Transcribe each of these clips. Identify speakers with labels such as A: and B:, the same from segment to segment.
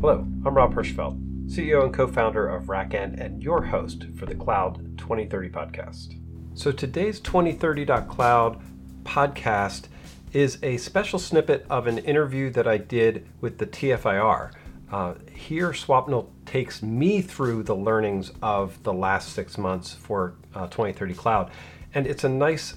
A: Hello, I'm Rob Hirschfeld, CEO and co founder of RackN and your host for the Cloud 2030 podcast. So today's 2030.cloud podcast is a special snippet of an interview that I did with the TFIR. Uh, here, Swapnil takes me through the learnings of the last six months for uh, 2030 Cloud, and it's a nice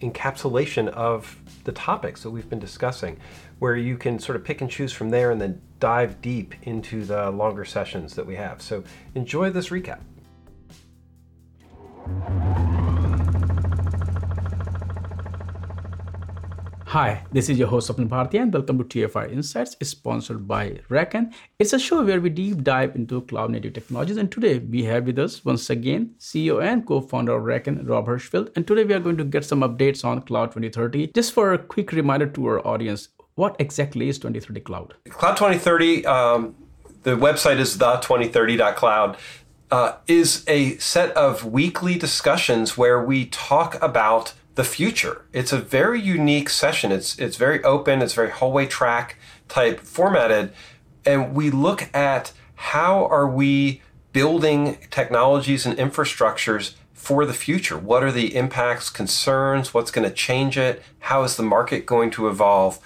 A: encapsulation of the topics that we've been discussing, where you can sort of pick and choose from there and then dive deep into the longer sessions that we have. So enjoy this recap.
B: Hi, this is your host Swapnil Bhartiya and welcome to TFiR Insights, sponsored by RackN. It's a show where we deep dive into cloud native technologies. And today we have with us once again CEO and co-founder of RackN, Rob Hirschfeld. And today we are going to get some updates on Cloud 2030. Just for a quick reminder to our audience, what exactly is 2030 Cloud?
A: Cloud 2030, um, the website is the2030.cloud. Uh, is a set of weekly discussions where we talk about the future. It's a very unique session. It's it's very open. It's very hallway track type formatted, and we look at how are we building technologies and infrastructures for the future. What are the impacts, concerns? What's going to change it? How is the market going to evolve?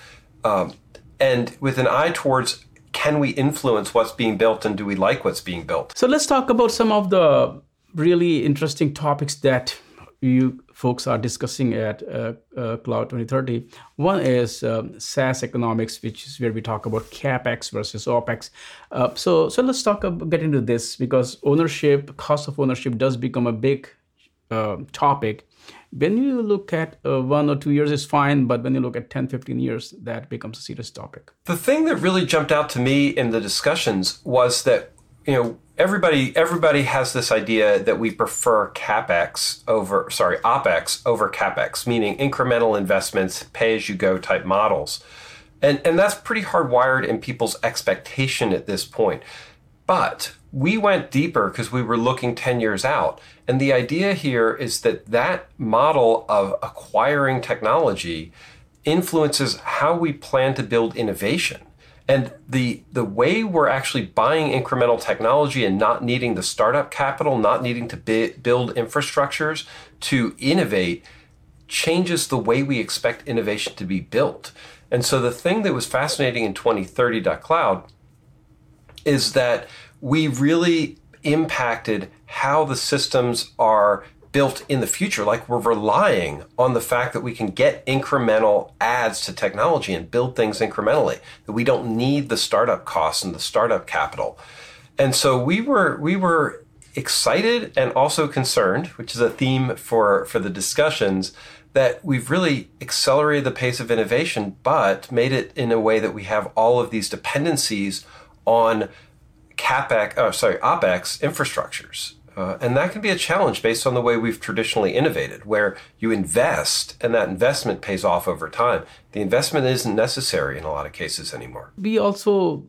A: Um, and with an eye towards can we influence what's being built and do we like what's being built?
B: So let's talk about some of the really interesting topics that you folks are discussing at uh, uh, Cloud 2030. One is um, SaaS economics, which is where we talk about capex versus opex. Uh, so, so let's talk about, get into this because ownership, cost of ownership, does become a big uh, topic. When you look at uh, one or two years, is fine, but when you look at 10, 15 years, that becomes a serious topic.
A: The thing that really jumped out to me in the discussions was that you know everybody everybody has this idea that we prefer capex over sorry opex over capex meaning incremental investments pay as you go type models and and that's pretty hardwired in people's expectation at this point but we went deeper because we were looking 10 years out and the idea here is that that model of acquiring technology influences how we plan to build innovation and the the way we're actually buying incremental technology and not needing the startup capital, not needing to bi- build infrastructures to innovate changes the way we expect innovation to be built. And so the thing that was fascinating in 2030.cloud is that we really impacted how the systems are built in the future. Like we're relying on the fact that we can get incremental adds to technology and build things incrementally, that we don't need the startup costs and the startup capital. And so we were we were excited and also concerned, which is a theme for, for the discussions, that we've really accelerated the pace of innovation, but made it in a way that we have all of these dependencies on capex, oh, sorry, opex infrastructures. Uh, and that can be a challenge based on the way we've traditionally innovated, where you invest and that investment pays off over time. The investment isn't necessary in a lot of cases anymore.
B: We also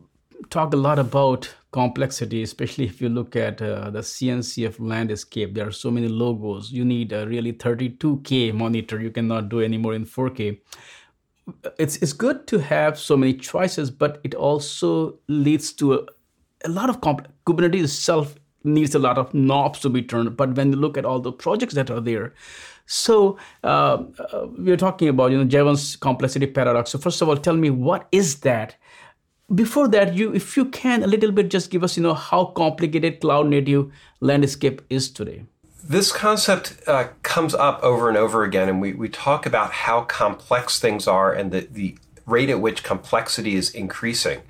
B: talk a lot about complexity, especially if you look at uh, the CNCF landscape. There are so many logos. You need a really 32K monitor. You cannot do anymore in 4K. It's, it's good to have so many choices, but it also leads to a, a lot of compl- Kubernetes itself needs a lot of knobs to be turned. But when you look at all the projects that are there, so uh, uh, we're talking about you know Jevons complexity paradox. So first of all, tell me what is that? Before that, you if you can a little bit just give us you know how complicated cloud native landscape is today.
A: This concept uh, comes up over and over again, and we, we talk about how complex things are and the, the rate at which complexity is increasing.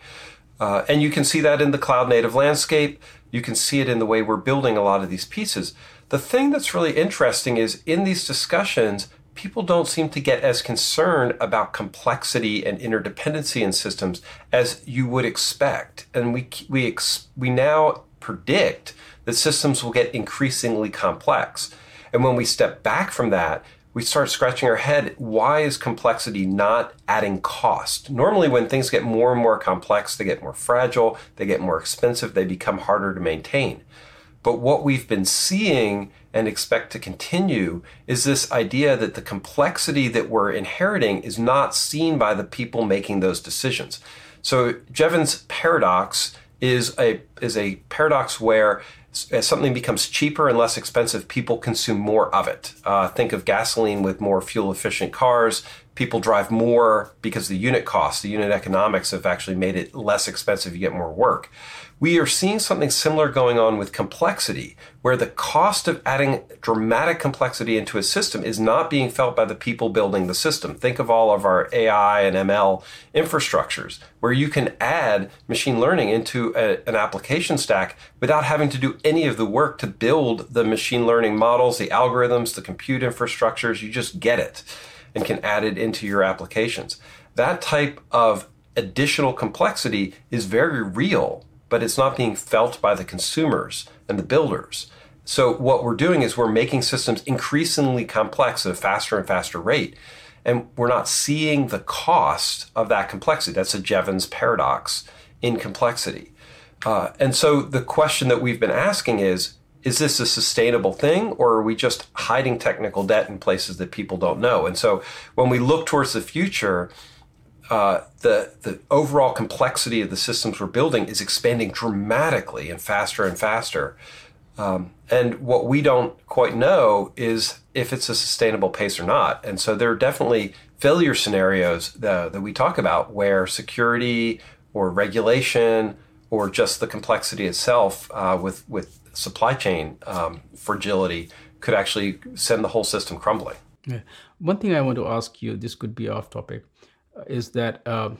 A: Uh, and you can see that in the cloud native landscape. You can see it in the way we're building a lot of these pieces. The thing that's really interesting is in these discussions, people don't seem to get as concerned about complexity and interdependency in systems as you would expect. And we, we, ex, we now predict that systems will get increasingly complex. And when we step back from that, we start scratching our head why is complexity not adding cost? Normally, when things get more and more complex, they get more fragile, they get more expensive, they become harder to maintain. But what we've been seeing and expect to continue is this idea that the complexity that we're inheriting is not seen by the people making those decisions. So, Jevons paradox is a is a paradox where as something becomes cheaper and less expensive, people consume more of it. Uh, think of gasoline with more fuel efficient cars. People drive more because the unit cost, the unit economics have actually made it less expensive. You get more work we are seeing something similar going on with complexity, where the cost of adding dramatic complexity into a system is not being felt by the people building the system. Think of all of our AI and ML infrastructures, where you can add machine learning into a, an application stack without having to do any of the work to build the machine learning models, the algorithms, the compute infrastructures. You just get it and can add it into your applications. That type of additional complexity is very real but it's not being felt by the consumers and the builders. So what we're doing is we're making systems increasingly complex at a faster and faster rate. And we're not seeing the cost of that complexity. That's a Jevons paradox in complexity. Uh, and so the question that we've been asking is is this a sustainable thing or are we just hiding technical debt in places that people don't know? And so when we look towards the future, uh, the the overall complexity of the systems we're building is expanding dramatically and faster and faster. Um, and what we don't quite know is if it's a sustainable pace or not. And so there are definitely failure scenarios that, that we talk about where security or regulation or just the complexity itself uh, with with supply chain um, fragility could actually send the whole system crumbling.
B: Yeah. One thing I want to ask you, this could be off topic is that uh,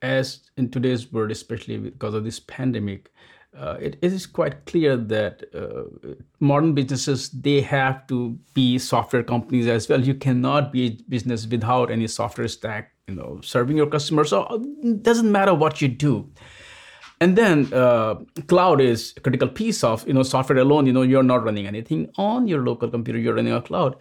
B: as in today's world, especially because of this pandemic, uh, it, it is quite clear that uh, modern businesses they have to be software companies as well. You cannot be a business without any software stack. You know, serving your customers. So it uh, doesn't matter what you do. And then uh, cloud is a critical piece of you know software alone. You know, you're not running anything on your local computer. You're running a cloud.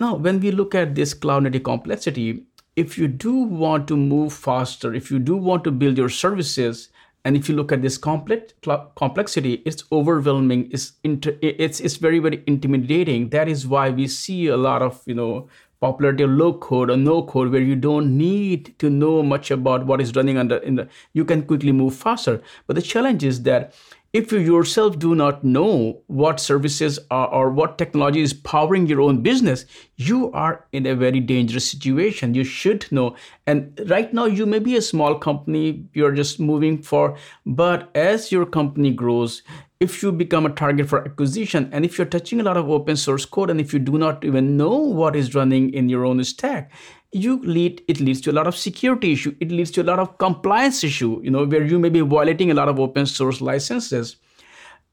B: Now, when we look at this cloud native complexity, if you do want to move faster, if you do want to build your services, and if you look at this complex complexity, it's overwhelming. It's inter, it's it's very very intimidating. That is why we see a lot of you know popularity of low code or no code where you don't need to know much about what is running under in the you can quickly move faster but the challenge is that if you yourself do not know what services are or what technology is powering your own business, you are in a very dangerous situation. You should know. And right now, you may be a small company, you're just moving for, but as your company grows, if you become a target for acquisition and if you're touching a lot of open source code and if you do not even know what is running in your own stack you lead it leads to a lot of security issue. It leads to a lot of compliance issue you know where you may be violating a lot of open source licenses.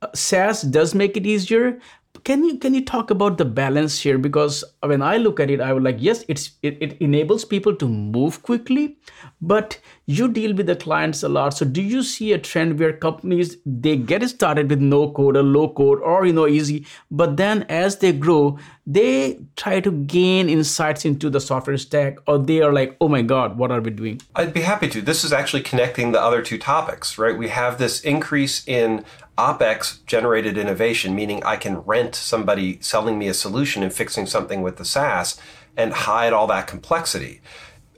B: Uh, SaaS does make it easier, can you can you talk about the balance here? Because when i look at it i would like yes it's it, it enables people to move quickly but you deal with the clients a lot. So do you see a trend where companies they get started with no code or low code or you know easy but then as they grow they try to gain insights into the software stack or they are like oh my god what are we doing?
A: I'd be happy to. This is actually connecting the other two topics right? We have this increase in OPEX generated innovation, meaning I can rent somebody selling me a solution and fixing something with the SaaS and hide all that complexity.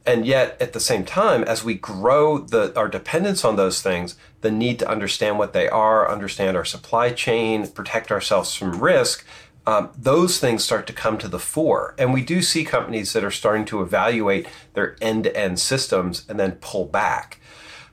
A: And yet, at the same time, as we grow the, our dependence on those things, the need to understand what they are, understand our supply chain, protect ourselves from risk, um, those things start to come to the fore. And we do see companies that are starting to evaluate their end to end systems and then pull back.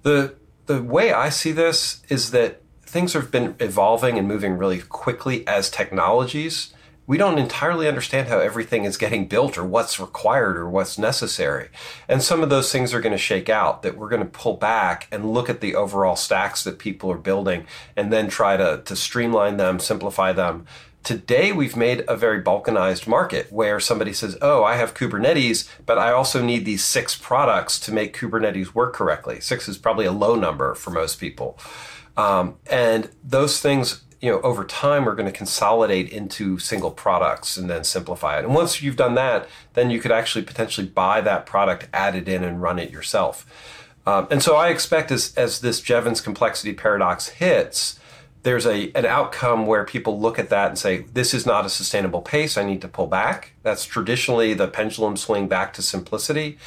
A: The, the way I see this is that things have been evolving and moving really quickly as technologies. We don't entirely understand how everything is getting built or what's required or what's necessary. And some of those things are going to shake out that we're going to pull back and look at the overall stacks that people are building and then try to, to streamline them, simplify them. Today, we've made a very balkanized market where somebody says, Oh, I have Kubernetes, but I also need these six products to make Kubernetes work correctly. Six is probably a low number for most people. Um, and those things, you know, over time are going to consolidate into single products and then simplify it. And once you've done that, then you could actually potentially buy that product, add it in, and run it yourself. Um, and so I expect as, as this Jevons complexity paradox hits, there's a an outcome where people look at that and say, this is not a sustainable pace. I need to pull back. That's traditionally the pendulum swing back to simplicity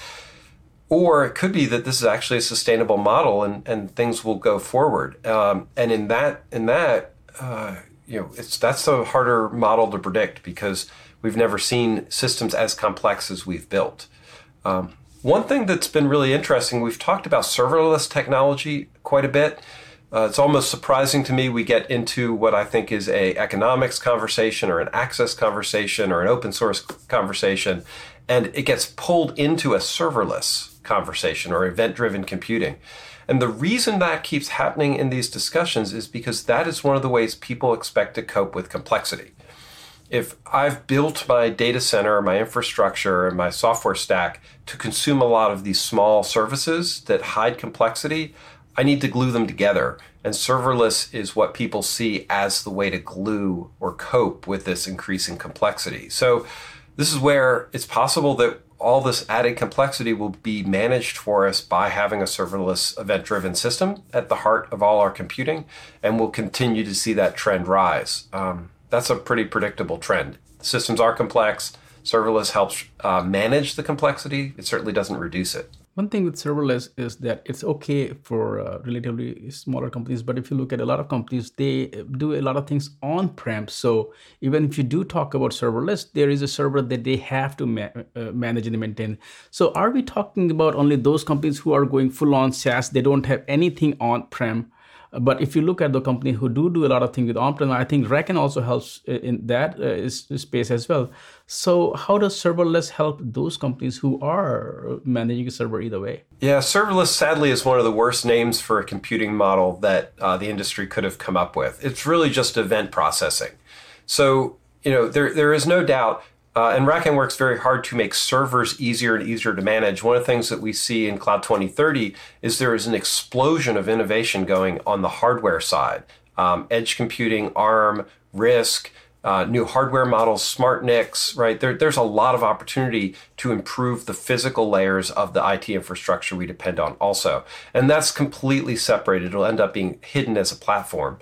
A: or it could be that this is actually a sustainable model and, and things will go forward. Um, and in that in that uh, you know it's that's a harder model to predict because we've never seen systems as complex as we've built. Um, one thing that's been really interesting, we've talked about serverless technology quite a bit. Uh, it's almost surprising to me we get into what I think is a economics conversation or an access conversation or an open source conversation, and it gets pulled into a serverless conversation or event driven computing. And the reason that keeps happening in these discussions is because that is one of the ways people expect to cope with complexity. If I've built my data center, my infrastructure, and my software stack to consume a lot of these small services that hide complexity, I need to glue them together. And serverless is what people see as the way to glue or cope with this increasing complexity. So, this is where it's possible that all this added complexity will be managed for us by having a serverless event driven system at the heart of all our computing, and we'll continue to see that trend rise. Um, that's a pretty predictable trend. Systems are complex. Serverless helps uh, manage the complexity, it certainly doesn't reduce it.
B: One thing with serverless is that it's okay for uh, relatively smaller companies, but if you look at a lot of companies, they do a lot of things on prem. So even if you do talk about serverless, there is a server that they have to ma- uh, manage and maintain. So are we talking about only those companies who are going full on SaaS? They don't have anything on prem but if you look at the company who do do a lot of things with on-prem, I think RackN also helps in that uh, space as well. So how does serverless help those companies who are managing a server either way?
A: Yeah, serverless sadly is one of the worst names for a computing model that uh, the industry could have come up with. It's really just event processing. So you know there there is no doubt uh, and RackN works very hard to make servers easier and easier to manage. One of the things that we see in Cloud 2030 is there is an explosion of innovation going on the hardware side. Um, edge computing, ARM, RISC, uh, new hardware models, smart NICs, right? There, there's a lot of opportunity to improve the physical layers of the IT infrastructure we depend on also. And that's completely separated. It'll end up being hidden as a platform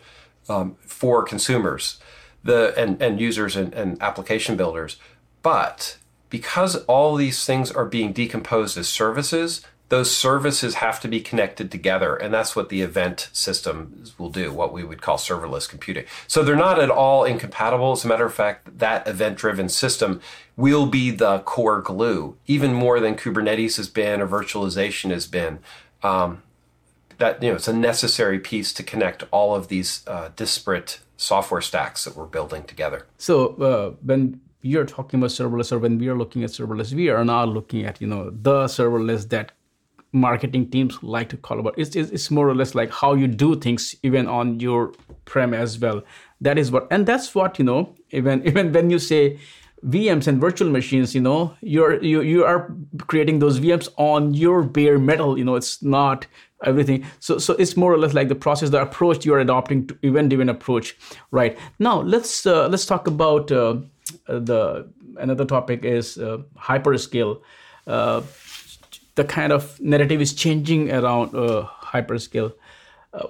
A: um, for consumers the and, and users and, and application builders. But because all these things are being decomposed as services, those services have to be connected together. And that's what the event system will do, what we would call serverless computing. So they're not at all incompatible. As a matter of fact, that event driven system will be the core glue, even more than Kubernetes has been or virtualization has been. Um, that you know, it's a necessary piece to connect all of these uh, disparate software stacks that we're building together.
B: So uh, when you're talking about serverless or when we are looking at serverless we are not looking at you know the serverless that marketing teams like to call about it's, it's more or less like how you do things even on your prem as well that is what and that's what you know even even when you say VMs and virtual machines, you know, you're you you are creating those VMs on your bare metal. You know, it's not everything. So so it's more or less like the process, the approach you are adopting to event-driven approach, right? Now let's uh, let's talk about uh, the another topic is uh, hyperscale. Uh, the kind of narrative is changing around uh, hyperscale.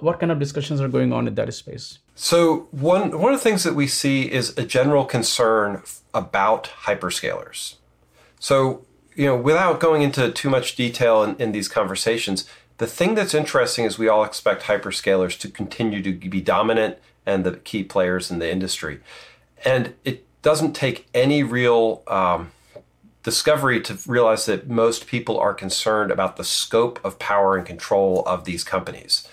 B: What kind of discussions are going on in that space?
A: So one one of the things that we see is a general concern about hyperscalers. So you know, without going into too much detail in, in these conversations, the thing that's interesting is we all expect hyperscalers to continue to be dominant and the key players in the industry, and it doesn't take any real um, discovery to realize that most people are concerned about the scope of power and control of these companies.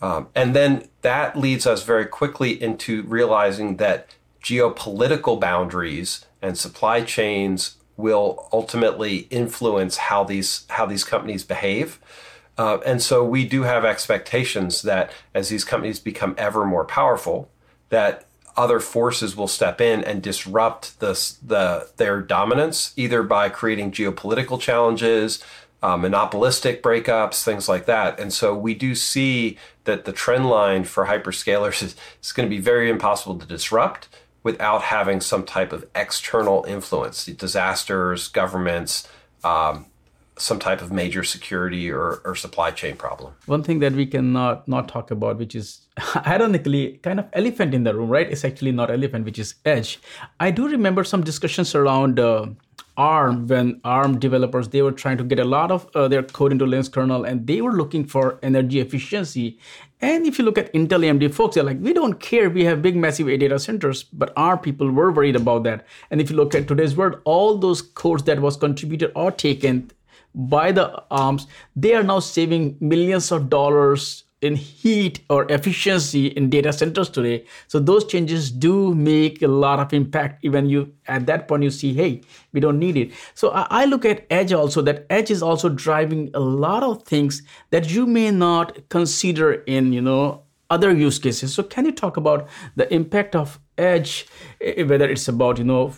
A: Um, and then that leads us very quickly into realizing that geopolitical boundaries and supply chains will ultimately influence how these how these companies behave. Uh, and so we do have expectations that as these companies become ever more powerful, that other forces will step in and disrupt the, the their dominance, either by creating geopolitical challenges, uh, monopolistic breakups, things like that. And so we do see that the trend line for hyperscalers is, is going to be very impossible to disrupt without having some type of external influence, disasters, governments, um, some type of major security or, or supply chain problem.
B: One thing that we cannot not talk about, which is ironically kind of elephant in the room, right? It's actually not elephant, which is edge. I do remember some discussions around uh, ARM when ARM developers they were trying to get a lot of uh, their code into Linux kernel and they were looking for energy efficiency. And if you look at Intel AMD folks, they're like, we don't care. We have big, massive data centers, but our people were worried about that. And if you look at today's world, all those codes that was contributed or taken by the arms, they are now saving millions of dollars in heat or efficiency in data centers today. So those changes do make a lot of impact. Even you at that point you see hey we don't need it. So i, I look at edge also that edge is also driving a lot of things that you may not consider in you know other use cases. So can you talk about the impact of edge eh, whether it's about you know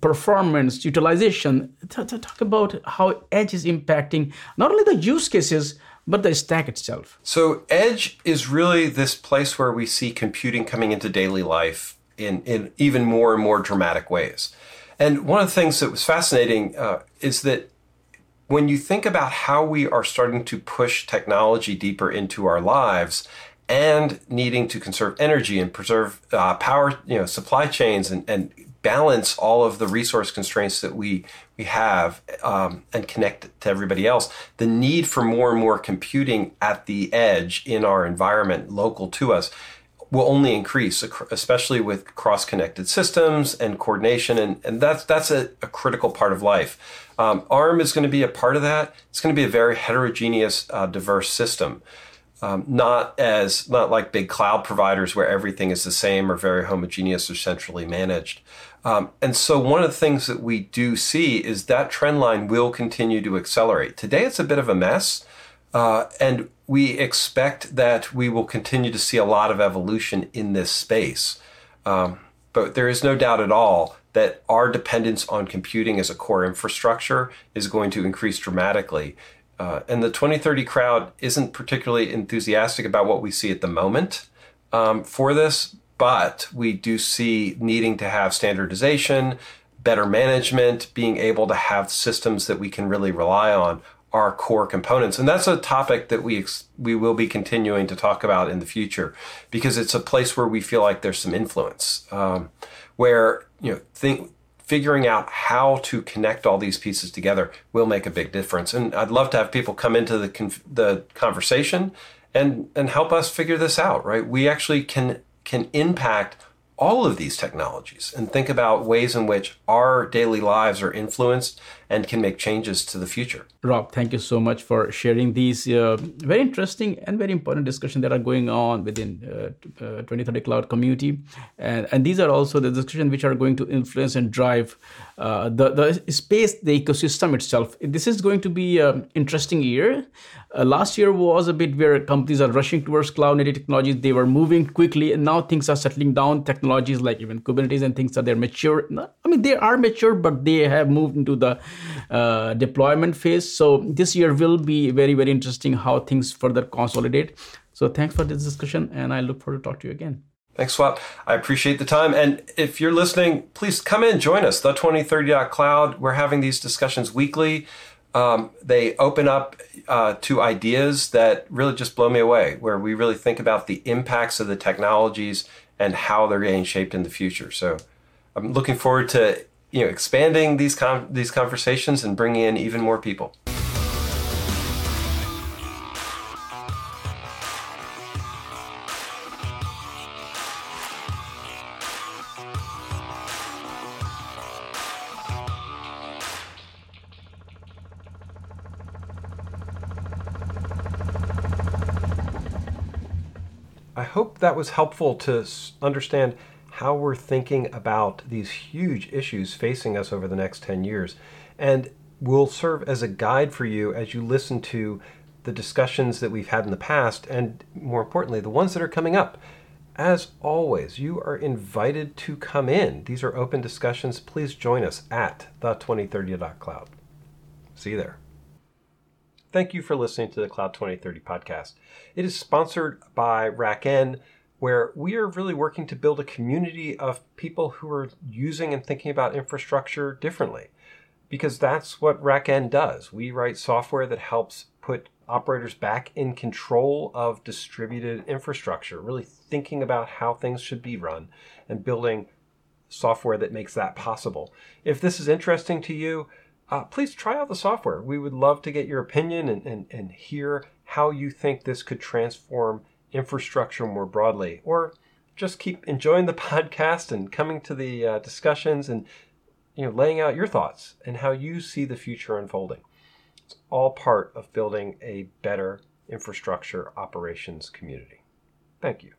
B: performance utilization talk about how edge is impacting not only the use cases but the stack itself.
A: So edge is really this place where we see computing coming into daily life in, in even more and more dramatic ways. And one of the things that was fascinating uh, is that when you think about how we are starting to push technology deeper into our lives and needing to conserve energy and preserve uh, power, you know, supply chains and, and balance all of the resource constraints that we we have um, and connect to everybody else, the need for more and more computing at the edge in our environment, local to us, will only increase, especially with cross-connected systems and coordination, and, and that's that's a, a critical part of life. Um, ARM is going to be a part of that. It's going to be a very heterogeneous, uh, diverse system. Um, not as not like big cloud providers where everything is the same or very homogeneous or centrally managed. Um, and so one of the things that we do see is that trend line will continue to accelerate. Today it's a bit of a mess, uh, and we expect that we will continue to see a lot of evolution in this space. Um, but there is no doubt at all that our dependence on computing as a core infrastructure is going to increase dramatically. Uh, and the 2030 crowd isn't particularly enthusiastic about what we see at the moment um, for this, but we do see needing to have standardization, better management, being able to have systems that we can really rely on are core components. And that's a topic that we ex- we will be continuing to talk about in the future because it's a place where we feel like there's some influence um, where you know think figuring out how to connect all these pieces together will make a big difference. And I'd love to have people come into the the conversation and and help us figure this out, right? We actually can can impact all of these technologies and think about ways in which our daily lives are influenced and can make changes to the future.
B: Rob, thank you so much for sharing these uh, very interesting and very important discussions that are going on within uh, uh, 2030 Cloud community. And, and these are also the discussions which are going to influence and drive uh, the, the space, the ecosystem itself. This is going to be an interesting year. Uh, last year was a bit where companies are rushing towards cloud native technologies. They were moving quickly, and now things are settling down. Technologies like even Kubernetes and things are they're mature. I mean, they are mature, but they have moved into the uh, deployment phase. So this year will be very, very interesting how things further consolidate. So thanks for this discussion, and I look forward to talk to you again.
A: Thanks, Swap. I appreciate the time. And if you're listening, please come in, join us, the 2030 Cloud. We're having these discussions weekly. Um, they open up uh, to ideas that really just blow me away, where we really think about the impacts of the technologies and how they're getting shaped in the future. So I'm looking forward to you know expanding these these conversations and bringing in even more people. I hope that was helpful to understand how we're thinking about these huge issues facing us over the next 10 years. And will serve as a guide for you as you listen to the discussions that we've had in the past and more importantly the ones that are coming up. As always you are invited to come in. These are open discussions. Please join us at the2030.cloud see you there. Thank you for listening to the cloud 2030 podcast. It is sponsored by RackN where we are really working to build a community of people who are using and thinking about infrastructure differently. Because that's what RackN does. We write software that helps put operators back in control of distributed infrastructure, really thinking about how things should be run and building software that makes that possible. If this is interesting to you, uh, please try out the software. We would love to get your opinion and, and, and hear how you think this could transform infrastructure more broadly. Or just keep enjoying the podcast and coming to the uh, discussions and you know laying out your thoughts and how you see the future unfolding. It's all part of building a better infrastructure operations community. Thank you.